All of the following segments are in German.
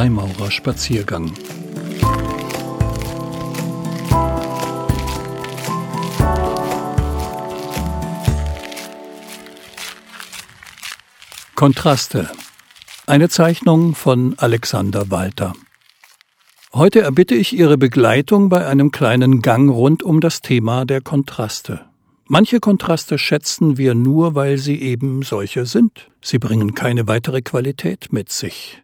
Freimaurerspaziergang. Kontraste. Eine Zeichnung von Alexander Walter. Heute erbitte ich Ihre Begleitung bei einem kleinen Gang rund um das Thema der Kontraste. Manche Kontraste schätzen wir nur, weil sie eben solche sind. Sie bringen keine weitere Qualität mit sich.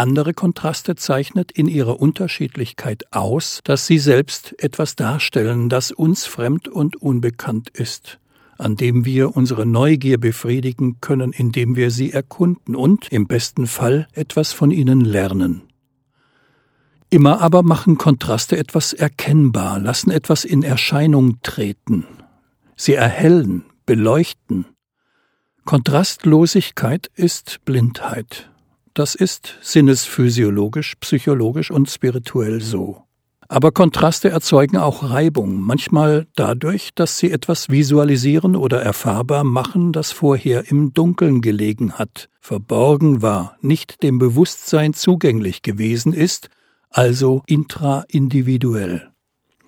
Andere Kontraste zeichnet in ihrer Unterschiedlichkeit aus, dass sie selbst etwas darstellen, das uns fremd und unbekannt ist, an dem wir unsere Neugier befriedigen können, indem wir sie erkunden und im besten Fall etwas von ihnen lernen. Immer aber machen Kontraste etwas erkennbar, lassen etwas in Erscheinung treten, Sie erhellen, beleuchten. Kontrastlosigkeit ist Blindheit. Das ist sinnesphysiologisch, psychologisch und spirituell so. Aber Kontraste erzeugen auch Reibung, manchmal dadurch, dass sie etwas visualisieren oder erfahrbar machen, das vorher im Dunkeln gelegen hat, verborgen war, nicht dem Bewusstsein zugänglich gewesen ist, also intraindividuell.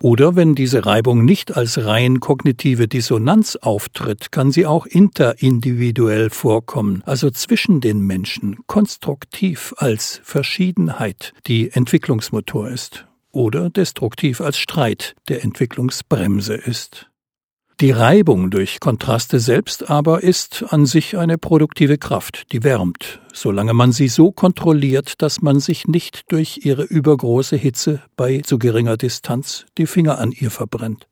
Oder wenn diese Reibung nicht als rein kognitive Dissonanz auftritt, kann sie auch interindividuell vorkommen, also zwischen den Menschen, konstruktiv als Verschiedenheit, die Entwicklungsmotor ist, oder destruktiv als Streit, der Entwicklungsbremse ist. Die Reibung durch Kontraste selbst aber ist an sich eine produktive Kraft, die wärmt, solange man sie so kontrolliert, dass man sich nicht durch ihre übergroße Hitze bei zu geringer Distanz die Finger an ihr verbrennt.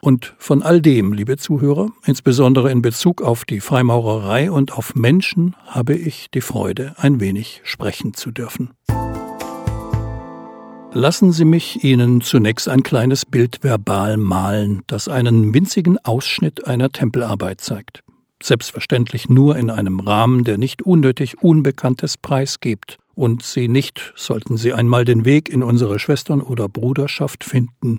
Und von all dem, liebe Zuhörer, insbesondere in Bezug auf die Freimaurerei und auf Menschen, habe ich die Freude, ein wenig sprechen zu dürfen. Lassen Sie mich Ihnen zunächst ein kleines Bild verbal malen, das einen winzigen Ausschnitt einer Tempelarbeit zeigt. Selbstverständlich nur in einem Rahmen, der nicht unnötig Unbekanntes preisgibt und Sie nicht, sollten Sie einmal den Weg in unsere Schwestern oder Bruderschaft finden,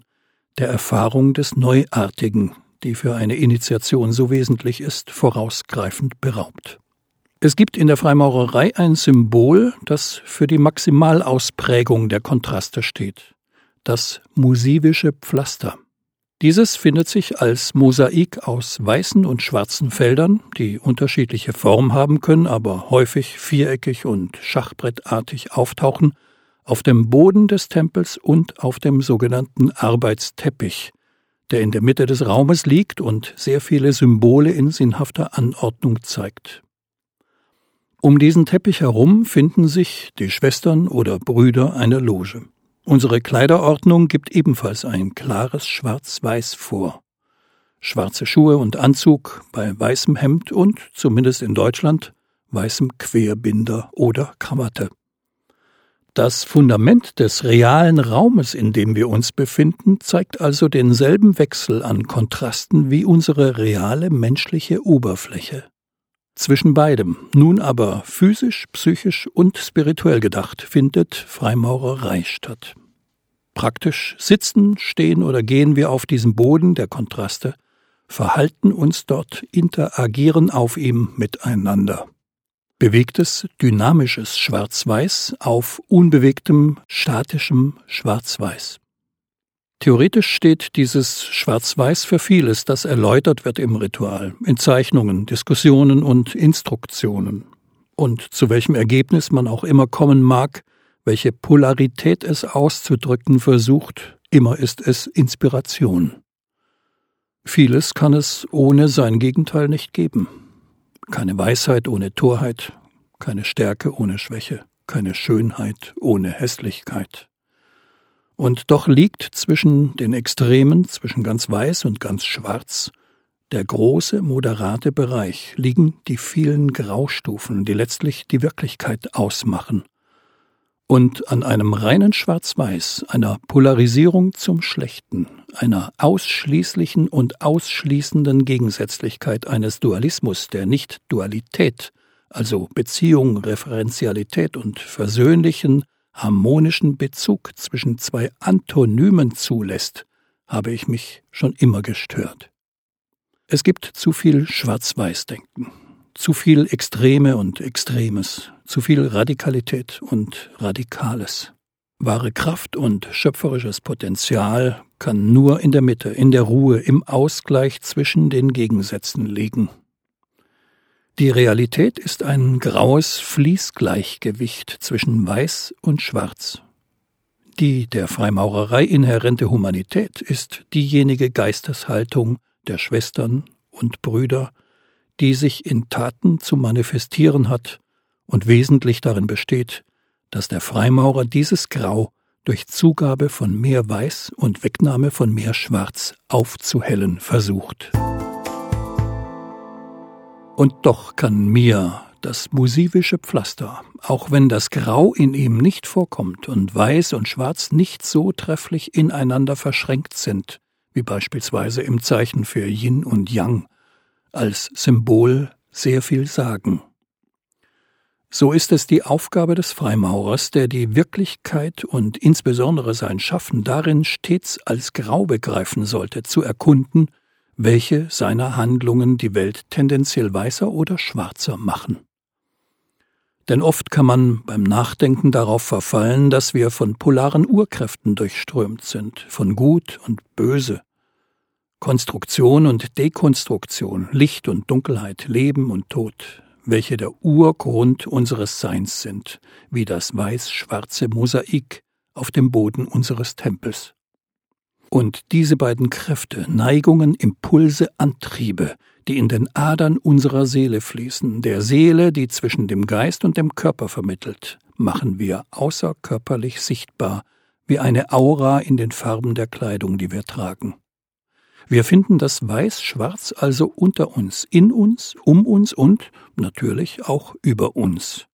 der Erfahrung des Neuartigen, die für eine Initiation so wesentlich ist, vorausgreifend beraubt. Es gibt in der Freimaurerei ein Symbol, das für die Maximalausprägung der Kontraste steht. Das musivische Pflaster. Dieses findet sich als Mosaik aus weißen und schwarzen Feldern, die unterschiedliche Form haben können, aber häufig viereckig und schachbrettartig auftauchen, auf dem Boden des Tempels und auf dem sogenannten Arbeitsteppich, der in der Mitte des Raumes liegt und sehr viele Symbole in sinnhafter Anordnung zeigt. Um diesen Teppich herum finden sich die Schwestern oder Brüder einer Loge. Unsere Kleiderordnung gibt ebenfalls ein klares Schwarz-Weiß vor. Schwarze Schuhe und Anzug bei weißem Hemd und, zumindest in Deutschland, weißem Querbinder oder Krawatte. Das Fundament des realen Raumes, in dem wir uns befinden, zeigt also denselben Wechsel an Kontrasten wie unsere reale menschliche Oberfläche. Zwischen beidem, nun aber physisch, psychisch und spirituell gedacht, findet Freimaurerei statt. Praktisch sitzen, stehen oder gehen wir auf diesem Boden der Kontraste, verhalten uns dort, interagieren auf ihm miteinander. Bewegtes, dynamisches Schwarz-Weiß auf unbewegtem, statischem Schwarz-Weiß. Theoretisch steht dieses Schwarz-Weiß für vieles, das erläutert wird im Ritual, in Zeichnungen, Diskussionen und Instruktionen. Und zu welchem Ergebnis man auch immer kommen mag, welche Polarität es auszudrücken versucht, immer ist es Inspiration. Vieles kann es ohne sein Gegenteil nicht geben. Keine Weisheit ohne Torheit, keine Stärke ohne Schwäche, keine Schönheit ohne Hässlichkeit. Und doch liegt zwischen den Extremen, zwischen ganz weiß und ganz schwarz, der große, moderate Bereich, liegen die vielen Graustufen, die letztlich die Wirklichkeit ausmachen. Und an einem reinen Schwarz-Weiß, einer Polarisierung zum Schlechten, einer ausschließlichen und ausschließenden Gegensätzlichkeit eines Dualismus, der nicht Dualität, also Beziehung, Referenzialität und versöhnlichen, harmonischen Bezug zwischen zwei Antonymen zulässt, habe ich mich schon immer gestört. Es gibt zu viel Schwarz-Weiß-Denken, zu viel Extreme und Extremes, zu viel Radikalität und Radikales. Wahre Kraft und schöpferisches Potenzial kann nur in der Mitte, in der Ruhe, im Ausgleich zwischen den Gegensätzen liegen. Die Realität ist ein graues Fließgleichgewicht zwischen Weiß und Schwarz. Die der Freimaurerei inhärente Humanität ist diejenige Geisteshaltung der Schwestern und Brüder, die sich in Taten zu manifestieren hat und wesentlich darin besteht, dass der Freimaurer dieses Grau durch Zugabe von mehr Weiß und Wegnahme von mehr Schwarz aufzuhellen versucht. Und doch kann mir das musivische Pflaster, auch wenn das Grau in ihm nicht vorkommt und Weiß und Schwarz nicht so trefflich ineinander verschränkt sind, wie beispielsweise im Zeichen für Yin und Yang, als Symbol sehr viel sagen. So ist es die Aufgabe des Freimaurers, der die Wirklichkeit und insbesondere sein Schaffen darin stets als grau begreifen sollte, zu erkunden welche seiner Handlungen die Welt tendenziell weißer oder schwarzer machen. Denn oft kann man beim Nachdenken darauf verfallen, dass wir von polaren Urkräften durchströmt sind, von Gut und Böse, Konstruktion und Dekonstruktion, Licht und Dunkelheit, Leben und Tod, welche der Urgrund unseres Seins sind, wie das weiß-schwarze Mosaik auf dem Boden unseres Tempels. Und diese beiden Kräfte, Neigungen, Impulse, Antriebe, die in den Adern unserer Seele fließen, der Seele, die zwischen dem Geist und dem Körper vermittelt, machen wir außerkörperlich sichtbar, wie eine Aura in den Farben der Kleidung, die wir tragen. Wir finden das Weiß-Schwarz also unter uns, in uns, um uns und natürlich auch über uns.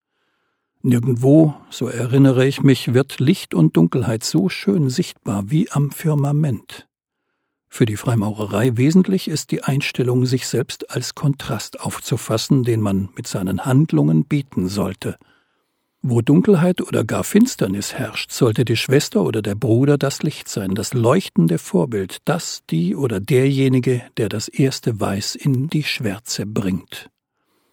Nirgendwo, so erinnere ich mich, wird Licht und Dunkelheit so schön sichtbar wie am Firmament. Für die Freimaurerei wesentlich ist die Einstellung, sich selbst als Kontrast aufzufassen, den man mit seinen Handlungen bieten sollte. Wo Dunkelheit oder gar Finsternis herrscht, sollte die Schwester oder der Bruder das Licht sein, das leuchtende Vorbild, das die oder derjenige, der das erste Weiß in die Schwärze bringt.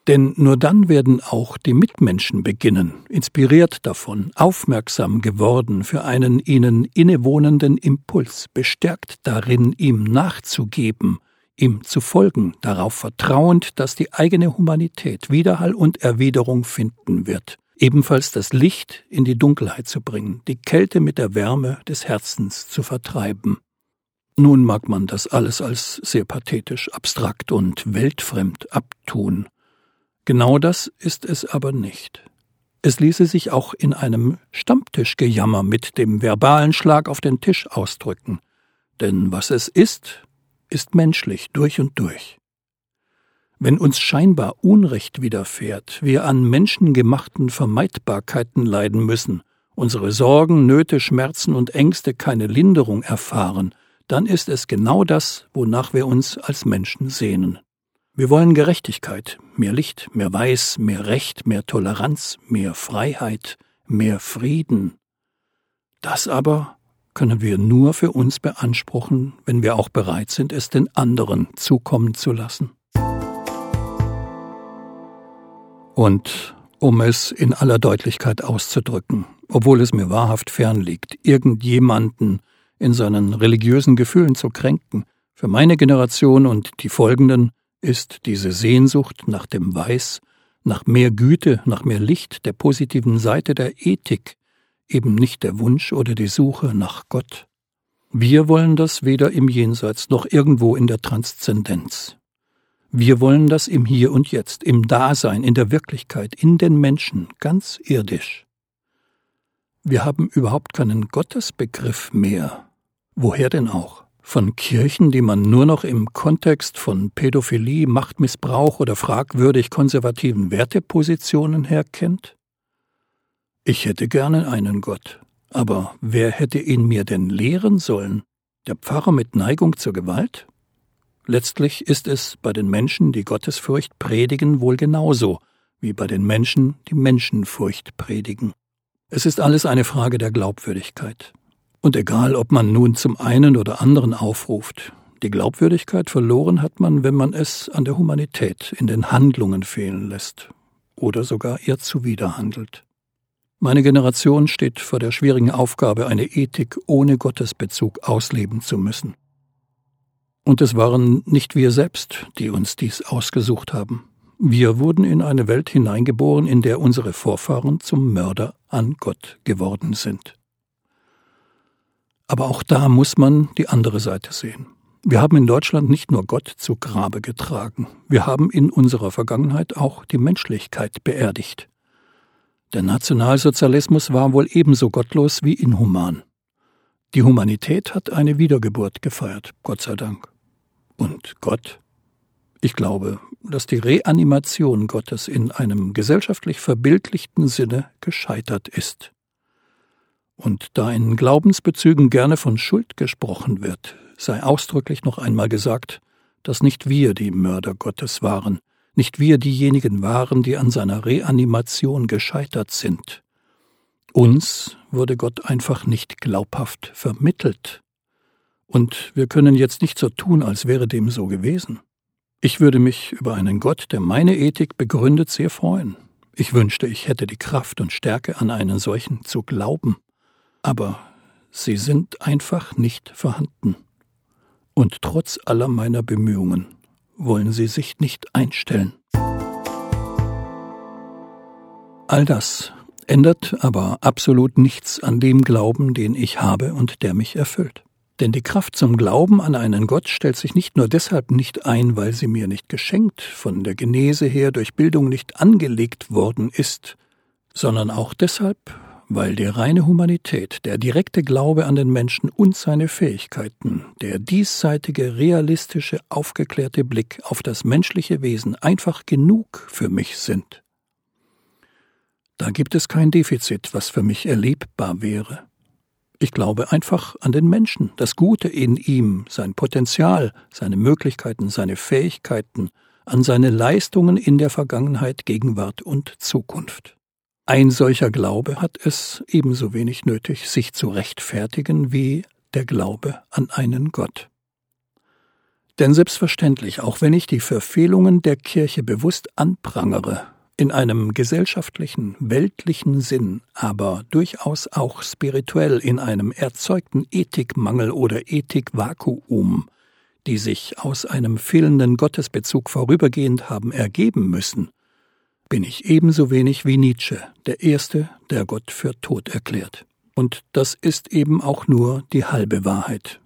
Denn nur dann werden auch die Mitmenschen beginnen, inspiriert davon, aufmerksam geworden für einen ihnen innewohnenden Impuls, bestärkt darin, ihm nachzugeben, ihm zu folgen, darauf vertrauend, dass die eigene Humanität Widerhall und Erwiderung finden wird, ebenfalls das Licht in die Dunkelheit zu bringen, die Kälte mit der Wärme des Herzens zu vertreiben. Nun mag man das alles als sehr pathetisch, abstrakt und weltfremd abtun, Genau das ist es aber nicht. Es ließe sich auch in einem Stammtischgejammer mit dem verbalen Schlag auf den Tisch ausdrücken. Denn was es ist, ist menschlich durch und durch. Wenn uns scheinbar Unrecht widerfährt, wir an menschengemachten Vermeidbarkeiten leiden müssen, unsere Sorgen, Nöte, Schmerzen und Ängste keine Linderung erfahren, dann ist es genau das, wonach wir uns als Menschen sehnen. Wir wollen Gerechtigkeit, mehr Licht, mehr Weiß, mehr Recht, mehr Toleranz, mehr Freiheit, mehr Frieden. Das aber können wir nur für uns beanspruchen, wenn wir auch bereit sind, es den anderen zukommen zu lassen. Und um es in aller Deutlichkeit auszudrücken, obwohl es mir wahrhaft fern liegt, irgendjemanden in seinen religiösen Gefühlen zu kränken, für meine Generation und die folgenden ist diese Sehnsucht nach dem Weiß, nach mehr Güte, nach mehr Licht, der positiven Seite der Ethik, eben nicht der Wunsch oder die Suche nach Gott. Wir wollen das weder im Jenseits noch irgendwo in der Transzendenz. Wir wollen das im Hier und Jetzt, im Dasein, in der Wirklichkeit, in den Menschen, ganz irdisch. Wir haben überhaupt keinen Gottesbegriff mehr. Woher denn auch? Von Kirchen, die man nur noch im Kontext von Pädophilie, Machtmissbrauch oder fragwürdig konservativen Wertepositionen her kennt? Ich hätte gerne einen Gott, aber wer hätte ihn mir denn lehren sollen? Der Pfarrer mit Neigung zur Gewalt? Letztlich ist es bei den Menschen, die Gottesfurcht predigen, wohl genauso wie bei den Menschen, die Menschenfurcht predigen. Es ist alles eine Frage der Glaubwürdigkeit. Und egal, ob man nun zum einen oder anderen aufruft, die Glaubwürdigkeit verloren hat man, wenn man es an der Humanität, in den Handlungen fehlen lässt. oder sogar ihr zuwiderhandelt. Meine Generation steht vor der schwierigen Aufgabe, eine Ethik ohne Gottesbezug ausleben zu müssen. Und es waren nicht wir selbst, die uns dies ausgesucht haben. Wir wurden in eine Welt hineingeboren, in der unsere Vorfahren zum Mörder an Gott geworden sind. Aber auch da muss man die andere Seite sehen. Wir haben in Deutschland nicht nur Gott zu Grabe getragen, wir haben in unserer Vergangenheit auch die Menschlichkeit beerdigt. Der Nationalsozialismus war wohl ebenso gottlos wie inhuman. Die Humanität hat eine Wiedergeburt gefeiert, Gott sei Dank. Und Gott? Ich glaube, dass die Reanimation Gottes in einem gesellschaftlich verbildlichten Sinne gescheitert ist. Und da in Glaubensbezügen gerne von Schuld gesprochen wird, sei ausdrücklich noch einmal gesagt, dass nicht wir die Mörder Gottes waren, nicht wir diejenigen waren, die an seiner Reanimation gescheitert sind. Uns wurde Gott einfach nicht glaubhaft vermittelt. Und wir können jetzt nicht so tun, als wäre dem so gewesen. Ich würde mich über einen Gott, der meine Ethik begründet, sehr freuen. Ich wünschte, ich hätte die Kraft und Stärke, an einen solchen zu glauben. Aber sie sind einfach nicht vorhanden. Und trotz aller meiner Bemühungen wollen sie sich nicht einstellen. All das ändert aber absolut nichts an dem Glauben, den ich habe und der mich erfüllt. Denn die Kraft zum Glauben an einen Gott stellt sich nicht nur deshalb nicht ein, weil sie mir nicht geschenkt, von der Genese her durch Bildung nicht angelegt worden ist, sondern auch deshalb, weil die reine Humanität, der direkte Glaube an den Menschen und seine Fähigkeiten, der diesseitige, realistische, aufgeklärte Blick auf das menschliche Wesen einfach genug für mich sind. Da gibt es kein Defizit, was für mich erlebbar wäre. Ich glaube einfach an den Menschen, das Gute in ihm, sein Potenzial, seine Möglichkeiten, seine Fähigkeiten, an seine Leistungen in der Vergangenheit, Gegenwart und Zukunft. Ein solcher Glaube hat es ebenso wenig nötig, sich zu rechtfertigen wie der Glaube an einen Gott. Denn selbstverständlich, auch wenn ich die Verfehlungen der Kirche bewusst anprangere, in einem gesellschaftlichen, weltlichen Sinn, aber durchaus auch spirituell in einem erzeugten Ethikmangel oder Ethikvakuum, die sich aus einem fehlenden Gottesbezug vorübergehend haben ergeben müssen, bin ich ebenso wenig wie Nietzsche der Erste, der Gott für tot erklärt. Und das ist eben auch nur die halbe Wahrheit.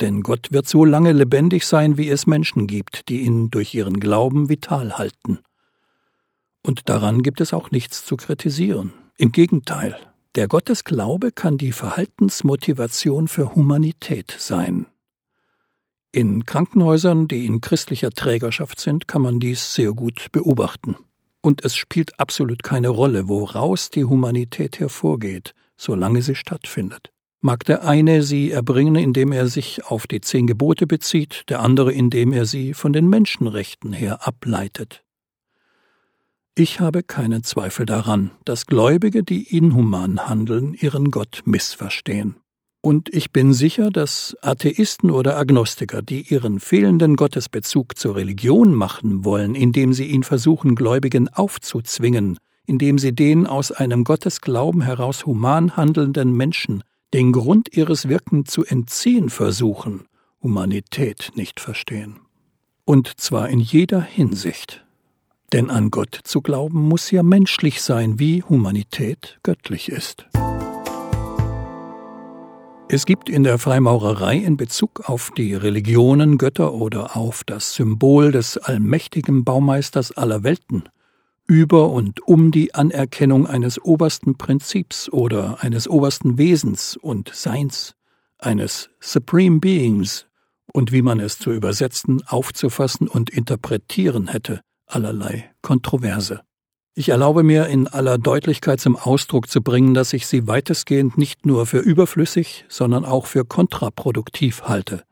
Denn Gott wird so lange lebendig sein, wie es Menschen gibt, die ihn durch ihren Glauben vital halten. Und daran gibt es auch nichts zu kritisieren. Im Gegenteil, der Gottesglaube kann die Verhaltensmotivation für Humanität sein. In Krankenhäusern, die in christlicher Trägerschaft sind, kann man dies sehr gut beobachten. Und es spielt absolut keine Rolle, woraus die Humanität hervorgeht, solange sie stattfindet. Mag der eine sie erbringen, indem er sich auf die zehn Gebote bezieht, der andere, indem er sie von den Menschenrechten her ableitet. Ich habe keinen Zweifel daran, dass Gläubige, die inhuman handeln, ihren Gott missverstehen. Und ich bin sicher, dass Atheisten oder Agnostiker, die ihren fehlenden Gottesbezug zur Religion machen wollen, indem sie ihn versuchen, Gläubigen aufzuzwingen, indem sie den aus einem Gottesglauben heraus human handelnden Menschen den Grund ihres Wirken zu entziehen versuchen, Humanität nicht verstehen. Und zwar in jeder Hinsicht. Denn an Gott zu glauben muss ja menschlich sein, wie Humanität göttlich ist. Es gibt in der Freimaurerei in Bezug auf die Religionen, Götter oder auf das Symbol des allmächtigen Baumeisters aller Welten über und um die Anerkennung eines obersten Prinzips oder eines obersten Wesens und Seins, eines Supreme Beings und wie man es zu übersetzen, aufzufassen und interpretieren hätte, allerlei Kontroverse. Ich erlaube mir in aller Deutlichkeit zum Ausdruck zu bringen, dass ich sie weitestgehend nicht nur für überflüssig, sondern auch für kontraproduktiv halte.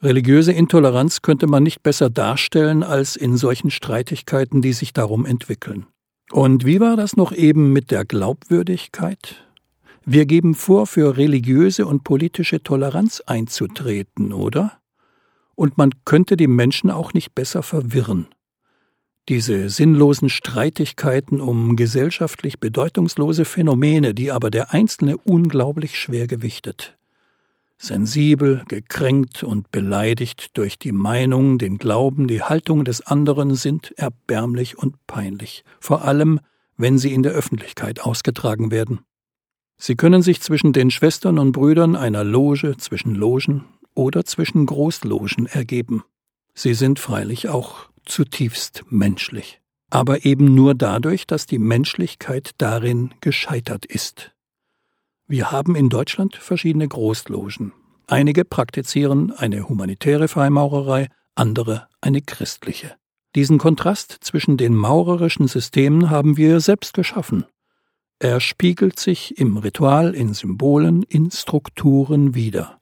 Religiöse Intoleranz könnte man nicht besser darstellen als in solchen Streitigkeiten, die sich darum entwickeln. Und wie war das noch eben mit der Glaubwürdigkeit? Wir geben vor, für religiöse und politische Toleranz einzutreten, oder? Und man könnte die Menschen auch nicht besser verwirren. Diese sinnlosen Streitigkeiten um gesellschaftlich bedeutungslose Phänomene, die aber der Einzelne unglaublich schwer gewichtet. Sensibel, gekränkt und beleidigt durch die Meinung, den Glauben, die Haltung des anderen sind erbärmlich und peinlich, vor allem wenn sie in der Öffentlichkeit ausgetragen werden. Sie können sich zwischen den Schwestern und Brüdern einer Loge, zwischen Logen oder zwischen Großlogen ergeben. Sie sind freilich auch zutiefst menschlich, aber eben nur dadurch, dass die Menschlichkeit darin gescheitert ist. Wir haben in Deutschland verschiedene Großlogen. Einige praktizieren eine humanitäre Freimaurerei, andere eine christliche. Diesen Kontrast zwischen den maurerischen Systemen haben wir selbst geschaffen. Er spiegelt sich im Ritual, in Symbolen, in Strukturen wider.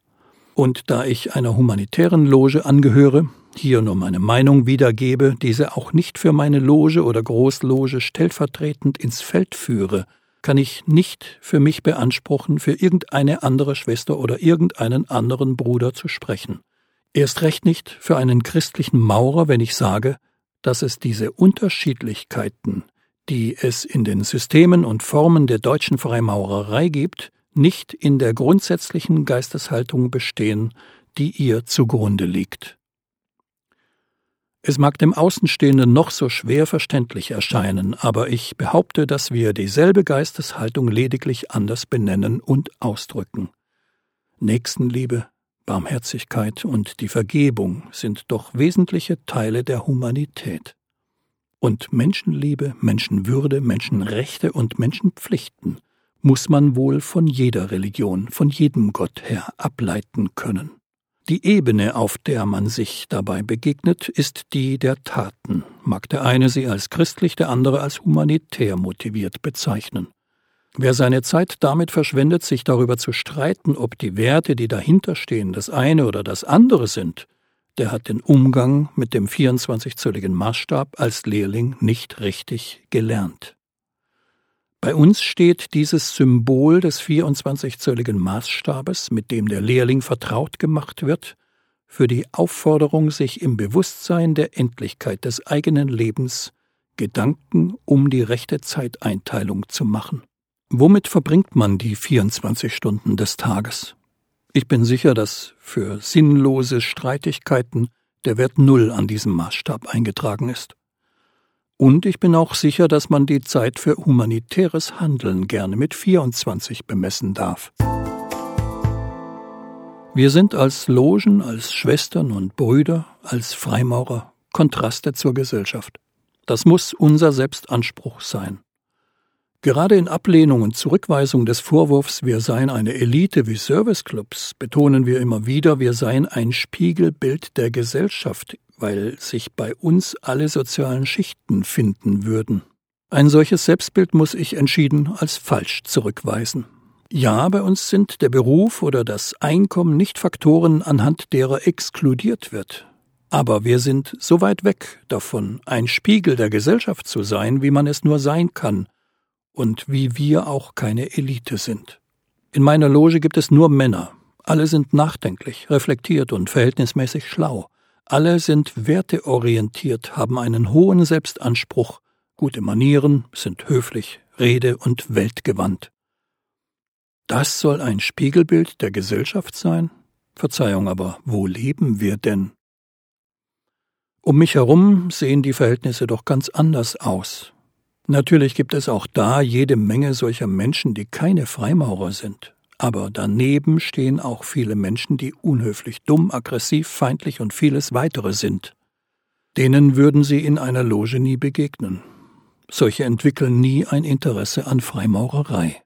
Und da ich einer humanitären Loge angehöre, hier nur meine Meinung wiedergebe, diese auch nicht für meine Loge oder Großloge stellvertretend ins Feld führe, kann ich nicht für mich beanspruchen, für irgendeine andere Schwester oder irgendeinen anderen Bruder zu sprechen. Erst recht nicht für einen christlichen Maurer, wenn ich sage, dass es diese Unterschiedlichkeiten, die es in den Systemen und Formen der deutschen Freimaurerei gibt, nicht in der grundsätzlichen Geisteshaltung bestehen, die ihr zugrunde liegt. Es mag dem Außenstehenden noch so schwer verständlich erscheinen, aber ich behaupte, dass wir dieselbe Geisteshaltung lediglich anders benennen und ausdrücken. Nächstenliebe, Barmherzigkeit und die Vergebung sind doch wesentliche Teile der Humanität. Und Menschenliebe, Menschenwürde, Menschenrechte und Menschenpflichten muss man wohl von jeder Religion, von jedem Gott her ableiten können. Die Ebene, auf der man sich dabei begegnet, ist die der Taten, mag der eine sie als christlich, der andere als humanitär motiviert bezeichnen. Wer seine Zeit damit verschwendet, sich darüber zu streiten, ob die Werte, die dahinterstehen, das eine oder das andere sind, der hat den Umgang mit dem 24-zölligen Maßstab als Lehrling nicht richtig gelernt. Bei uns steht dieses Symbol des 24-zölligen Maßstabes, mit dem der Lehrling vertraut gemacht wird, für die Aufforderung, sich im Bewusstsein der Endlichkeit des eigenen Lebens Gedanken um die rechte Zeiteinteilung zu machen. Womit verbringt man die 24 Stunden des Tages? Ich bin sicher, dass für sinnlose Streitigkeiten der Wert Null an diesem Maßstab eingetragen ist. Und ich bin auch sicher, dass man die Zeit für humanitäres Handeln gerne mit 24 bemessen darf. Wir sind als Logen, als Schwestern und Brüder, als Freimaurer Kontraste zur Gesellschaft. Das muss unser Selbstanspruch sein. Gerade in Ablehnung und Zurückweisung des Vorwurfs, wir seien eine Elite wie Serviceclubs, betonen wir immer wieder, wir seien ein Spiegelbild der Gesellschaft, weil sich bei uns alle sozialen Schichten finden würden. Ein solches Selbstbild muss ich entschieden als falsch zurückweisen. Ja, bei uns sind der Beruf oder das Einkommen nicht Faktoren, anhand derer exkludiert wird. Aber wir sind so weit weg davon, ein Spiegel der Gesellschaft zu sein, wie man es nur sein kann, und wie wir auch keine Elite sind. In meiner Loge gibt es nur Männer. Alle sind nachdenklich, reflektiert und verhältnismäßig schlau. Alle sind werteorientiert, haben einen hohen Selbstanspruch, gute Manieren, sind höflich, rede- und weltgewandt. Das soll ein Spiegelbild der Gesellschaft sein? Verzeihung, aber wo leben wir denn? Um mich herum sehen die Verhältnisse doch ganz anders aus. Natürlich gibt es auch da jede Menge solcher Menschen, die keine Freimaurer sind. Aber daneben stehen auch viele Menschen, die unhöflich, dumm, aggressiv, feindlich und vieles weitere sind. Denen würden sie in einer Loge nie begegnen. Solche entwickeln nie ein Interesse an Freimaurerei.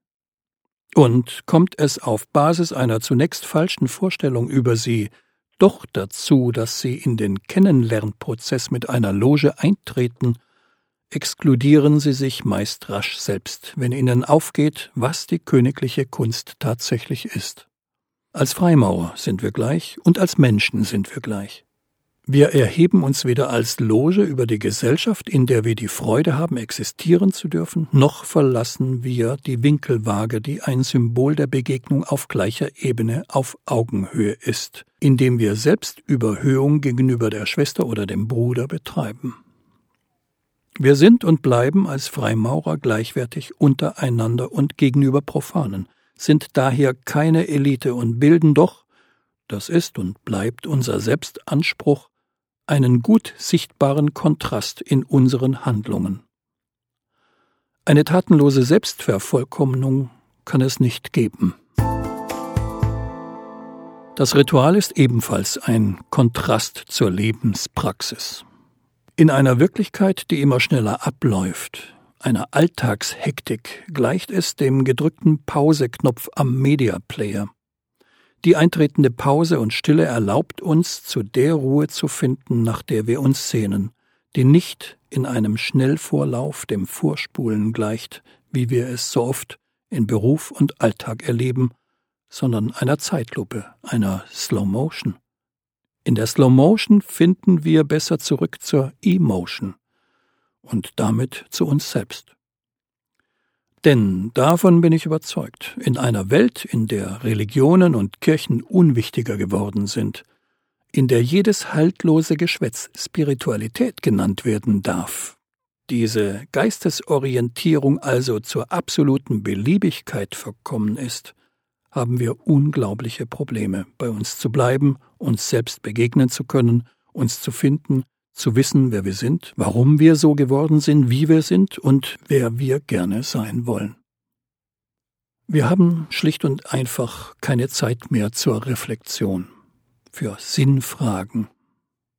Und kommt es auf Basis einer zunächst falschen Vorstellung über sie doch dazu, dass sie in den Kennenlernprozess mit einer Loge eintreten exkludieren sie sich meist rasch selbst, wenn ihnen aufgeht, was die königliche Kunst tatsächlich ist. Als Freimaurer sind wir gleich und als Menschen sind wir gleich. Wir erheben uns weder als Loge über die Gesellschaft, in der wir die Freude haben, existieren zu dürfen, noch verlassen wir die Winkelwaage, die ein Symbol der Begegnung auf gleicher Ebene auf Augenhöhe ist, indem wir Selbstüberhöhung gegenüber der Schwester oder dem Bruder betreiben. Wir sind und bleiben als Freimaurer gleichwertig untereinander und gegenüber Profanen, sind daher keine Elite und bilden doch, das ist und bleibt unser Selbstanspruch, einen gut sichtbaren Kontrast in unseren Handlungen. Eine tatenlose Selbstvervollkommnung kann es nicht geben. Das Ritual ist ebenfalls ein Kontrast zur Lebenspraxis. In einer Wirklichkeit, die immer schneller abläuft, einer Alltagshektik, gleicht es dem gedrückten Pauseknopf am Mediaplayer. Die eintretende Pause und Stille erlaubt uns, zu der Ruhe zu finden, nach der wir uns sehnen, die nicht in einem Schnellvorlauf dem Vorspulen gleicht, wie wir es so oft in Beruf und Alltag erleben, sondern einer Zeitlupe, einer Slow Motion. In der Slow Motion finden wir besser zurück zur Emotion und damit zu uns selbst. Denn davon bin ich überzeugt, in einer Welt, in der Religionen und Kirchen unwichtiger geworden sind, in der jedes haltlose Geschwätz Spiritualität genannt werden darf, diese Geistesorientierung also zur absoluten Beliebigkeit verkommen ist, haben wir unglaubliche Probleme, bei uns zu bleiben, uns selbst begegnen zu können, uns zu finden, zu wissen, wer wir sind, warum wir so geworden sind, wie wir sind und wer wir gerne sein wollen. Wir haben schlicht und einfach keine Zeit mehr zur Reflexion, für Sinnfragen.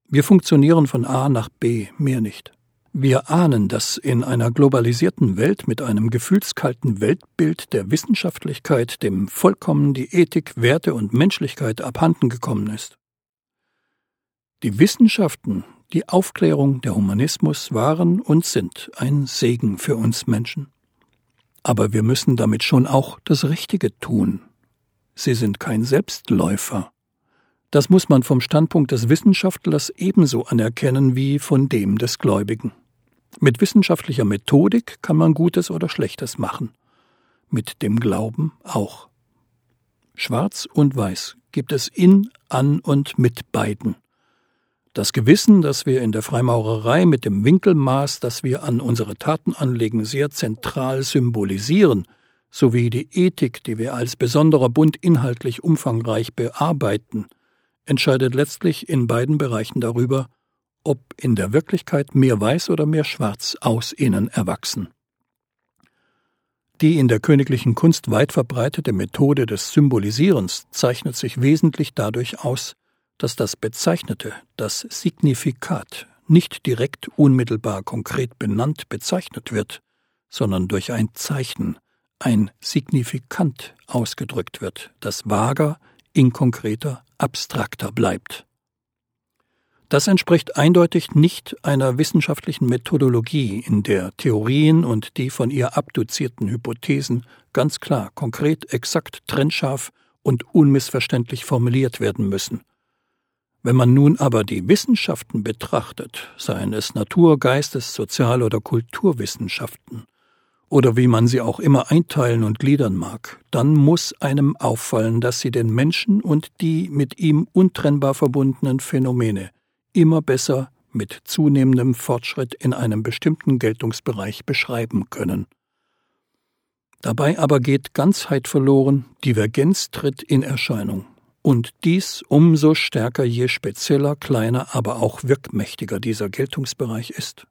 Wir funktionieren von A nach B, mehr nicht. Wir ahnen, dass in einer globalisierten Welt mit einem gefühlskalten Weltbild der Wissenschaftlichkeit dem vollkommen die Ethik, Werte und Menschlichkeit abhanden gekommen ist. Die Wissenschaften die Aufklärung, der Humanismus waren und sind ein Segen für uns Menschen. Aber wir müssen damit schon auch das Richtige tun. Sie sind kein Selbstläufer. Das muss man vom Standpunkt des Wissenschaftlers ebenso anerkennen wie von dem des Gläubigen. Mit wissenschaftlicher Methodik kann man Gutes oder Schlechtes machen. Mit dem Glauben auch. Schwarz und Weiß gibt es in, an und mit beiden. Das Gewissen, das wir in der Freimaurerei mit dem Winkelmaß, das wir an unsere Taten anlegen, sehr zentral symbolisieren, sowie die Ethik, die wir als besonderer Bund inhaltlich umfangreich bearbeiten, entscheidet letztlich in beiden Bereichen darüber, ob in der Wirklichkeit mehr Weiß oder mehr Schwarz aus innen erwachsen. Die in der königlichen Kunst weit verbreitete Methode des Symbolisierens zeichnet sich wesentlich dadurch aus, dass das Bezeichnete, das Signifikat, nicht direkt unmittelbar konkret benannt bezeichnet wird, sondern durch ein Zeichen, ein Signifikant ausgedrückt wird, das vager, inkonkreter, abstrakter bleibt. Das entspricht eindeutig nicht einer wissenschaftlichen Methodologie, in der Theorien und die von ihr abduzierten Hypothesen ganz klar, konkret, exakt, trennscharf und unmissverständlich formuliert werden müssen – wenn man nun aber die Wissenschaften betrachtet, seien es Natur-, Geistes-, Sozial- oder Kulturwissenschaften, oder wie man sie auch immer einteilen und gliedern mag, dann muss einem auffallen, dass sie den Menschen und die mit ihm untrennbar verbundenen Phänomene immer besser mit zunehmendem Fortschritt in einem bestimmten Geltungsbereich beschreiben können. Dabei aber geht Ganzheit verloren, Divergenz tritt in Erscheinung und dies umso stärker, je spezieller, kleiner, aber auch wirkmächtiger dieser Geltungsbereich ist.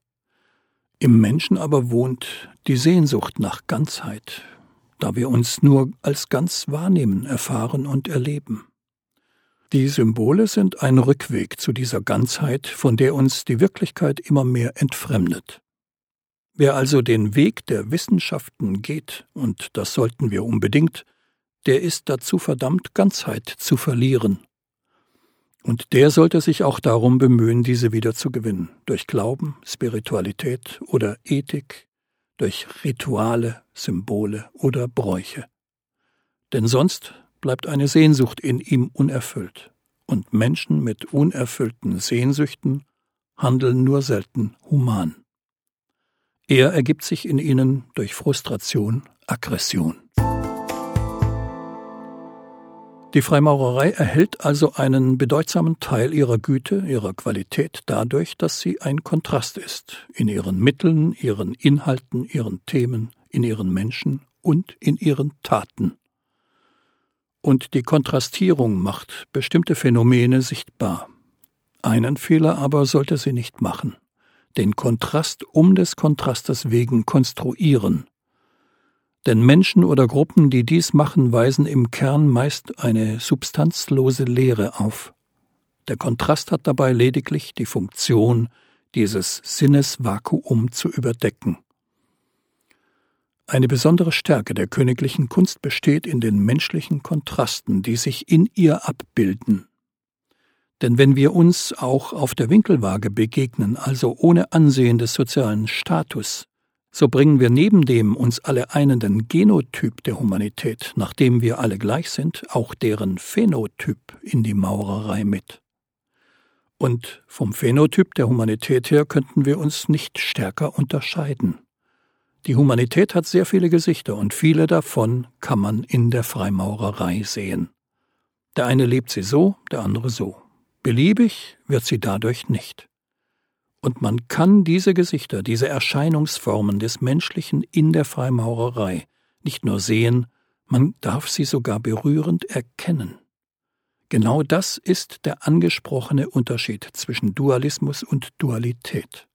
Im Menschen aber wohnt die Sehnsucht nach Ganzheit, da wir uns nur als ganz wahrnehmen, erfahren und erleben. Die Symbole sind ein Rückweg zu dieser Ganzheit, von der uns die Wirklichkeit immer mehr entfremdet. Wer also den Weg der Wissenschaften geht, und das sollten wir unbedingt, der ist dazu verdammt, Ganzheit zu verlieren. Und der sollte sich auch darum bemühen, diese wieder zu gewinnen, durch Glauben, Spiritualität oder Ethik, durch Rituale, Symbole oder Bräuche. Denn sonst bleibt eine Sehnsucht in ihm unerfüllt, und Menschen mit unerfüllten Sehnsüchten handeln nur selten human. Er ergibt sich in ihnen durch Frustration, Aggression. Die Freimaurerei erhält also einen bedeutsamen Teil ihrer Güte, ihrer Qualität dadurch, dass sie ein Kontrast ist in ihren Mitteln, ihren Inhalten, ihren Themen, in ihren Menschen und in ihren Taten. Und die Kontrastierung macht bestimmte Phänomene sichtbar. Einen Fehler aber sollte sie nicht machen, den Kontrast um des Kontrastes wegen konstruieren, denn Menschen oder Gruppen, die dies machen, weisen im Kern meist eine substanzlose Lehre auf. Der Kontrast hat dabei lediglich die Funktion, dieses Sinnesvakuum zu überdecken. Eine besondere Stärke der königlichen Kunst besteht in den menschlichen Kontrasten, die sich in ihr abbilden. Denn wenn wir uns auch auf der Winkelwaage begegnen, also ohne Ansehen des sozialen Status, so bringen wir neben dem uns alle einenden Genotyp der Humanität, nach dem wir alle gleich sind, auch deren Phänotyp in die Maurerei mit. Und vom Phänotyp der Humanität her könnten wir uns nicht stärker unterscheiden. Die Humanität hat sehr viele Gesichter und viele davon kann man in der Freimaurerei sehen. Der eine lebt sie so, der andere so. Beliebig wird sie dadurch nicht. Und man kann diese Gesichter, diese Erscheinungsformen des Menschlichen in der Freimaurerei nicht nur sehen, man darf sie sogar berührend erkennen. Genau das ist der angesprochene Unterschied zwischen Dualismus und Dualität.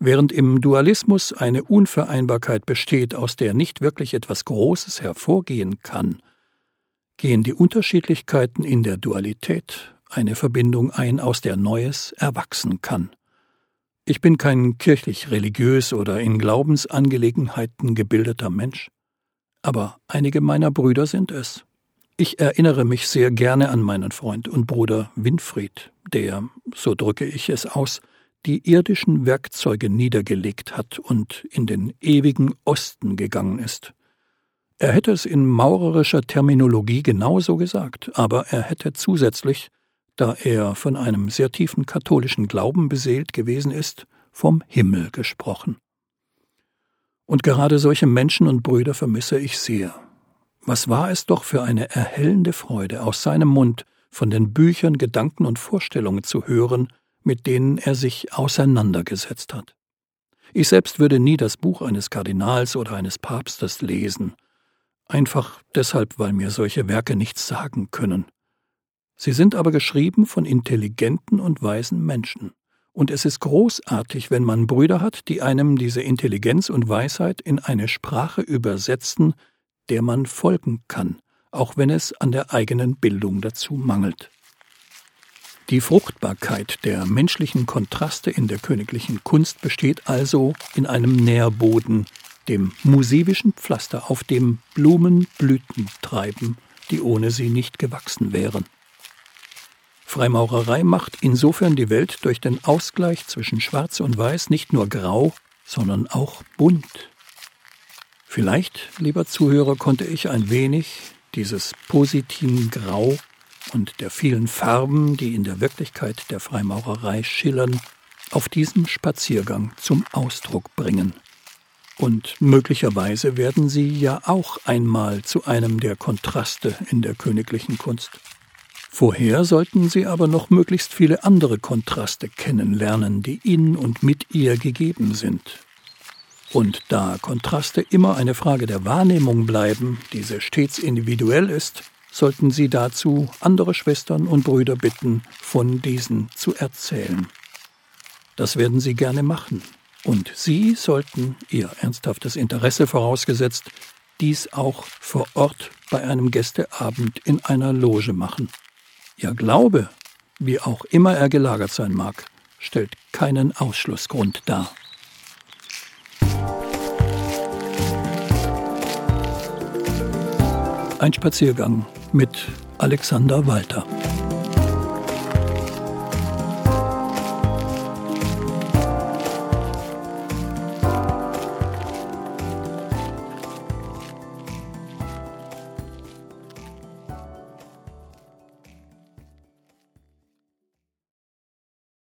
Während im Dualismus eine Unvereinbarkeit besteht, aus der nicht wirklich etwas Großes hervorgehen kann, gehen die Unterschiedlichkeiten in der Dualität eine Verbindung ein, aus der Neues erwachsen kann. Ich bin kein kirchlich religiös oder in Glaubensangelegenheiten gebildeter Mensch, aber einige meiner Brüder sind es. Ich erinnere mich sehr gerne an meinen Freund und Bruder Winfried, der, so drücke ich es aus, die irdischen Werkzeuge niedergelegt hat und in den ewigen Osten gegangen ist. Er hätte es in maurerischer Terminologie genauso gesagt, aber er hätte zusätzlich da er von einem sehr tiefen katholischen Glauben beseelt gewesen ist, vom Himmel gesprochen. Und gerade solche Menschen und Brüder vermisse ich sehr. Was war es doch für eine erhellende Freude, aus seinem Mund von den Büchern, Gedanken und Vorstellungen zu hören, mit denen er sich auseinandergesetzt hat. Ich selbst würde nie das Buch eines Kardinals oder eines Papstes lesen, einfach deshalb, weil mir solche Werke nichts sagen können. Sie sind aber geschrieben von intelligenten und weisen Menschen. Und es ist großartig, wenn man Brüder hat, die einem diese Intelligenz und Weisheit in eine Sprache übersetzen, der man folgen kann, auch wenn es an der eigenen Bildung dazu mangelt. Die Fruchtbarkeit der menschlichen Kontraste in der königlichen Kunst besteht also in einem Nährboden, dem musivischen Pflaster, auf dem Blumen Blüten treiben, die ohne sie nicht gewachsen wären. Freimaurerei macht insofern die Welt durch den Ausgleich zwischen Schwarz und Weiß nicht nur grau, sondern auch bunt. Vielleicht, lieber Zuhörer, konnte ich ein wenig dieses positiven Grau und der vielen Farben, die in der Wirklichkeit der Freimaurerei schillern, auf diesem Spaziergang zum Ausdruck bringen. Und möglicherweise werden sie ja auch einmal zu einem der Kontraste in der königlichen Kunst. Vorher sollten Sie aber noch möglichst viele andere Kontraste kennenlernen, die in und mit ihr gegeben sind. Und da Kontraste immer eine Frage der Wahrnehmung bleiben, diese stets individuell ist, sollten Sie dazu andere Schwestern und Brüder bitten, von diesen zu erzählen. Das werden Sie gerne machen. Und Sie sollten, Ihr ernsthaftes Interesse vorausgesetzt, dies auch vor Ort bei einem Gästeabend in einer Loge machen. Ihr Glaube, wie auch immer er gelagert sein mag, stellt keinen Ausschlussgrund dar. Ein Spaziergang mit Alexander Walter.